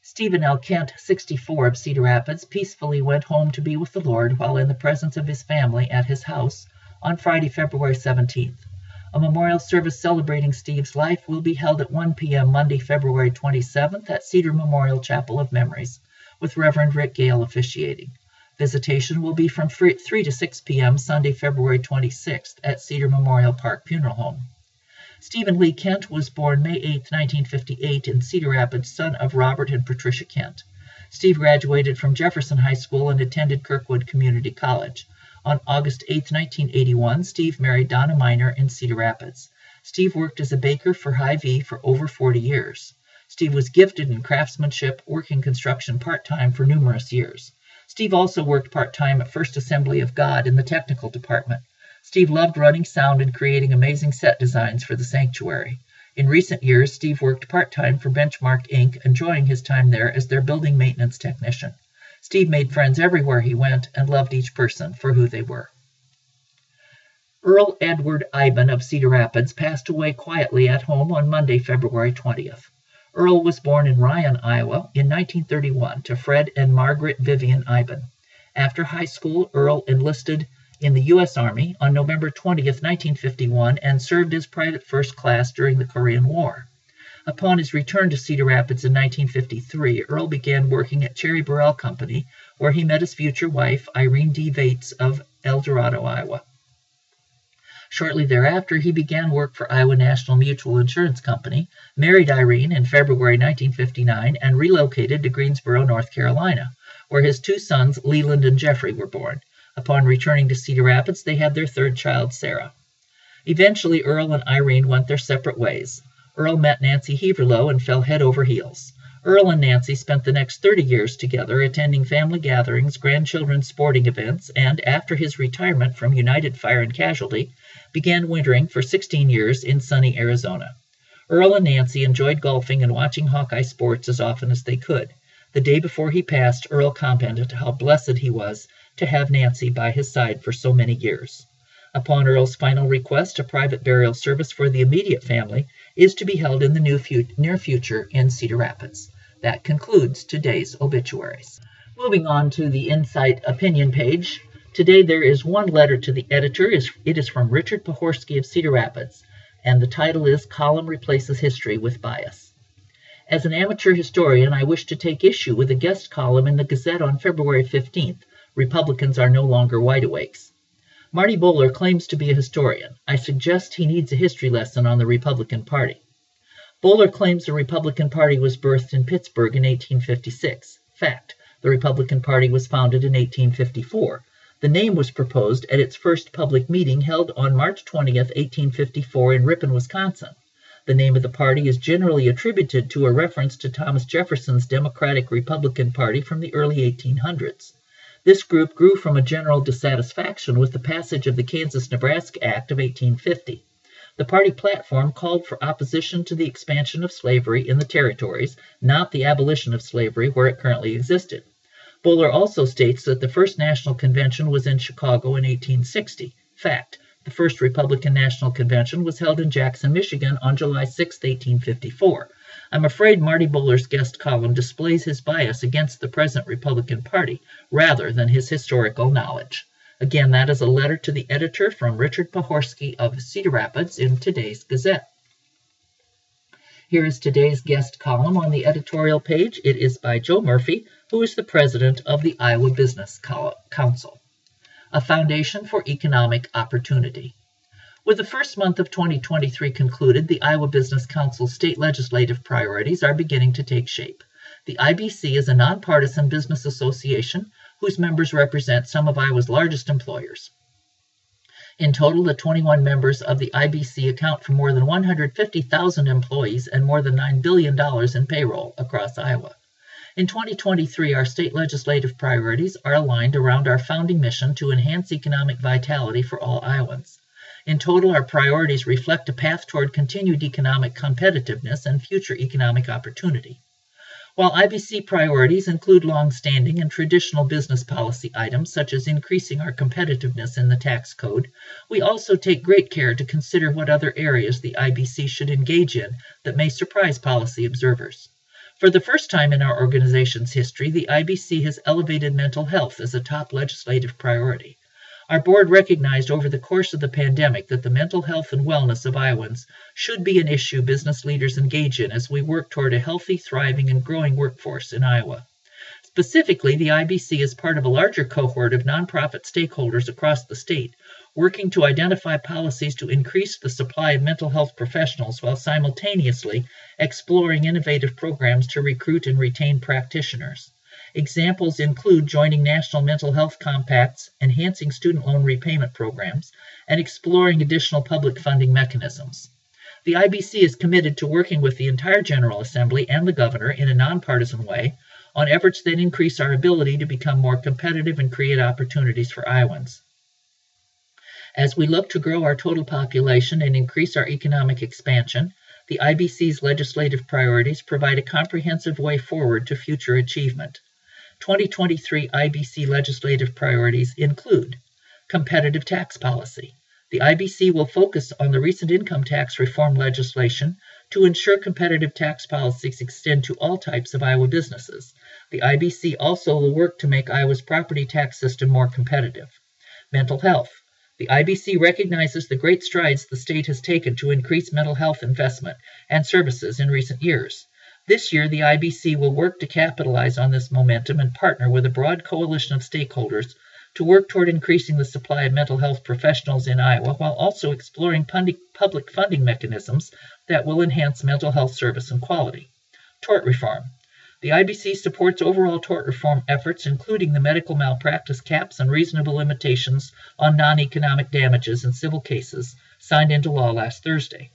Speaker 1: Stephen L. Kent, 64, of Cedar Rapids, peacefully went home to be with the Lord while in the presence of his family at his house on Friday, February 17th. A memorial service celebrating Steve's life will be held at 1 p.m. Monday, February 27th at Cedar Memorial Chapel of Memories, with Reverend Rick Gale officiating. Visitation will be from 3 to 6 p.m. Sunday, February 26th at Cedar Memorial Park Funeral Home. Stephen Lee Kent was born May 8, 1958, in Cedar Rapids, son of Robert and Patricia Kent. Steve graduated from Jefferson High School and attended Kirkwood Community College. On August 8, 1981, Steve married Donna Miner in Cedar Rapids. Steve worked as a baker for Hy-Vee for over 40 years. Steve was gifted in craftsmanship, working construction part time for numerous years. Steve also worked part time at First Assembly of God in the technical department. Steve loved running sound and creating amazing set designs for the sanctuary. In recent years, Steve worked part time for Benchmark Inc., enjoying his time there as their building maintenance technician. Steve made friends everywhere he went and loved each person for who they were. Earl Edward Iban of Cedar Rapids passed away quietly at home on Monday, February 20th. Earl was born in Ryan, Iowa in 1931 to Fred and Margaret Vivian Iban. After high school, Earl enlisted in the U.S. Army on November 20, 1951, and served as private first class during the Korean War. Upon his return to Cedar Rapids in 1953, Earl began working at Cherry Burrell Company, where he met his future wife, Irene D. Vates of El Dorado, Iowa. Shortly thereafter, he began work for Iowa National Mutual Insurance Company, married Irene in February 1959, and relocated to Greensboro, North Carolina, where his two sons, Leland and Jeffrey, were born. Upon returning to Cedar Rapids, they had their third child, Sarah. Eventually, Earl and Irene went their separate ways. Earl met Nancy Heaverlow and fell head over heels. Earl and Nancy spent the next 30 years together, attending family gatherings, grandchildren's sporting events, and, after his retirement from United Fire and Casualty, began wintering for 16 years in sunny Arizona. Earl and Nancy enjoyed golfing and watching Hawkeye sports as often as they could. The day before he passed, Earl commented how blessed he was to have Nancy by his side for so many years. Upon Earl's final request, a private burial service for the immediate family is to be held in the new near future in Cedar Rapids. That concludes today's obituaries. Moving on to the Insight opinion page. Today there is one letter to the editor. It is from Richard Pohorsky of Cedar Rapids, and the title is Column Replaces History with Bias. As an amateur historian, I wish to take issue with a guest column in the Gazette on February 15th Republicans are no longer wideawakes. Marty Bohler claims to be a historian. I suggest he needs a history lesson on the Republican Party. Bohler claims the Republican Party was birthed in Pittsburgh in 1856. Fact. The Republican Party was founded in 1854. The name was proposed at its first public meeting held on March 20, 1854, in Ripon, Wisconsin. The name of the party is generally attributed to a reference to Thomas Jefferson's Democratic Republican Party from the early 1800s. This group grew from a general dissatisfaction with the passage of the Kansas-Nebraska Act of 1850. The party platform called for opposition to the expansion of slavery in the territories, not the abolition of slavery where it currently existed. Bohler also states that the first national convention was in Chicago in 1860. Fact. The first Republican National Convention was held in Jackson, Michigan on July 6, 1854. I'm afraid Marty Bohler's guest column displays his bias against the present Republican Party rather than his historical knowledge. Again, that is a letter to the editor from Richard Pohorsky of Cedar Rapids in today's Gazette. Here is today's guest column on the editorial page. It is by Joe Murphy, who is the president of the Iowa Business Council, a foundation for economic opportunity. With the first month of 2023 concluded, the Iowa Business Council's state legislative priorities are beginning to take shape. The IBC is a nonpartisan business association whose members represent some of Iowa's largest employers. In total, the 21 members of the IBC account for more than 150,000 employees and more than $9 billion in payroll across Iowa. In 2023, our state legislative priorities are aligned around our founding mission to enhance economic vitality for all Iowans. In total, our priorities reflect a path toward continued economic competitiveness and future economic opportunity. While IBC priorities include long-standing and traditional business policy items such as increasing our competitiveness in the tax code, we also take great care to consider what other areas the IBC should engage in that may surprise policy observers. For the first time in our organization's history, the IBC has elevated mental health as a top legislative priority. Our board recognized over the course of the pandemic that the mental health and wellness of Iowans should be an issue business leaders engage in as we work toward a healthy, thriving, and growing workforce in Iowa. Specifically, the IBC is part of a larger cohort of nonprofit stakeholders across the state, working to identify policies to increase the supply of mental health professionals while simultaneously exploring innovative programs to recruit and retain practitioners. Examples include joining national mental health compacts, enhancing student loan repayment programs, and exploring additional public funding mechanisms. The IBC is committed to working with the entire General Assembly and the Governor in a nonpartisan way on efforts that increase our ability to become more competitive and create opportunities for Iowans. As we look to grow our total population and increase our economic expansion, the IBC's legislative priorities provide a comprehensive way forward to future achievement. 2023 IBC legislative priorities include competitive tax policy. The IBC will focus on the recent income tax reform legislation to ensure competitive tax policies extend to all types of Iowa businesses. The IBC also will work to make Iowa's property tax system more competitive. Mental health. The IBC recognizes the great strides the state has taken to increase mental health investment and services in recent years. This year, the IBC will work to capitalize on this momentum and partner with a broad coalition of stakeholders to work toward increasing the supply of mental health professionals in Iowa while also exploring public funding mechanisms that will enhance mental health service and quality. Tort reform. The IBC supports overall tort reform efforts, including the medical malpractice caps and reasonable limitations on non economic damages in civil cases signed into law last Thursday.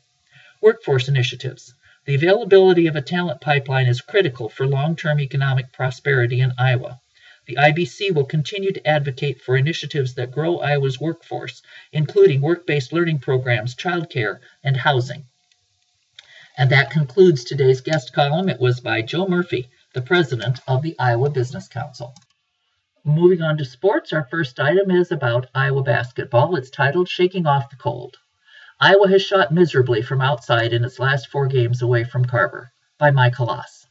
Speaker 1: Workforce initiatives. The availability of a talent pipeline is critical for long-term economic prosperity in Iowa. The IBC will continue to advocate for initiatives that grow Iowa's workforce, including work-based learning programs, childcare, and housing. And that concludes today's guest column. It was by Joe Murphy, the president of the Iowa Business Council. Moving on to sports, our first item is about Iowa basketball. It's titled Shaking Off the Cold. Iowa has shot miserably from outside in its last four games away from Carver by Michael Hlas.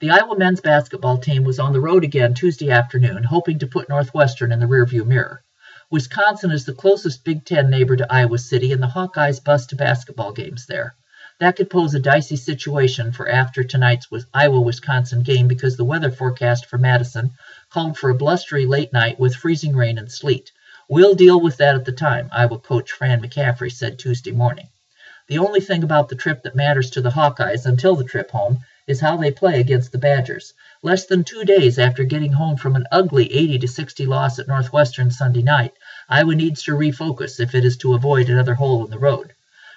Speaker 1: The Iowa men's basketball team was on the road again Tuesday afternoon, hoping to put Northwestern in the rearview mirror. Wisconsin is the closest Big Ten neighbor to Iowa City, and the Hawkeyes bus to basketball games there. That could pose a dicey situation for after tonight's Iowa Wisconsin game because the weather forecast for Madison called for a blustery late night with freezing rain and sleet. We'll deal with that at the time, Iowa coach Fran McCaffery said Tuesday morning. The only thing about the trip that matters to the Hawkeyes until the trip home is how they play against the Badgers. Less than two days after getting home from an ugly 80 to 60 loss at Northwestern Sunday night, Iowa needs to refocus if it is to avoid another hole in the road.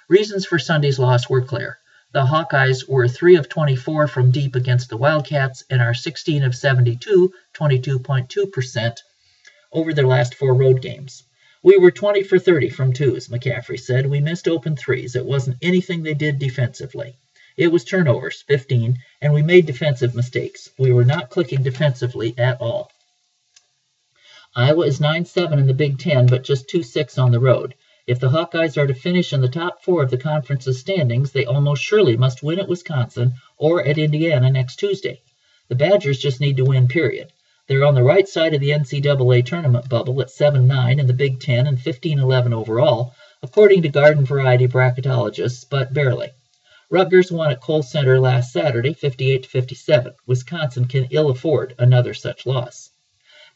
Speaker 1: Reasons for Sunday's loss were clear. The Hawkeyes were 3 of 24 from deep against the Wildcats and are 16 of 72, 22.2% over their last four road games. We were 20 for 30 from twos, McCaffery said. We missed open threes. It wasn't anything they did defensively. It was turnovers, 15, and we made defensive mistakes. We were not clicking defensively at all. Iowa is 9 7 in the Big Ten, but just 2 6 on the road. If the Hawkeyes are to finish in the top four of the conference's standings, they almost surely must win at Wisconsin or at Indiana next Tuesday. The Badgers just need to win, period. They're on the right side of the NCAA tournament bubble at 7 9 in the Big Ten and 15 11 overall, according to garden variety bracketologists, but barely. Rutgers won at Kohl Center last Saturday, 58 57. Wisconsin can ill afford another such loss.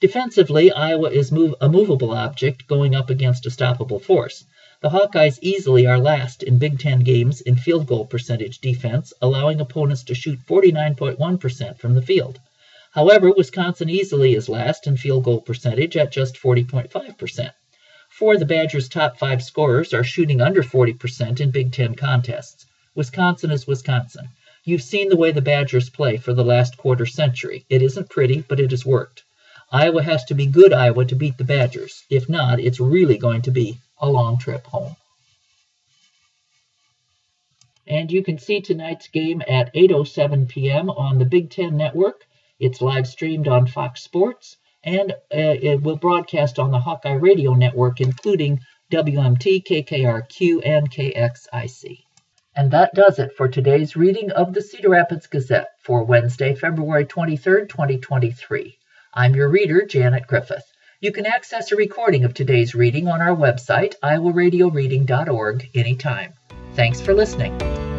Speaker 1: Defensively, Iowa is move, a movable object going up against a stoppable force. The Hawkeyes easily are last in Big Ten games in field goal percentage defense, allowing opponents to shoot 49.1% from the field. However, Wisconsin easily is last in field goal percentage at just 40.5%. Four of the Badgers' top five scorers are shooting under 40% in Big Ten contests. Wisconsin is Wisconsin. You've seen the way the Badgers play for the last quarter century. It isn't pretty, but it has worked. Iowa has to be good Iowa to beat the Badgers. If not, it's really going to be a long trip home. And you can see tonight's game at 8:07 p.m. on the Big Ten Network. It's live streamed on Fox Sports, and uh, it will broadcast on the Hawkeye Radio Network, including WMT, KKRQ, and KXIC. And that does it for today's reading of the Cedar Rapids Gazette for Wednesday, February 23, 2023. I'm your reader, Janet Griffith. You can access a recording of today's reading on our website, iowaradioreading.org, anytime. Thanks for listening.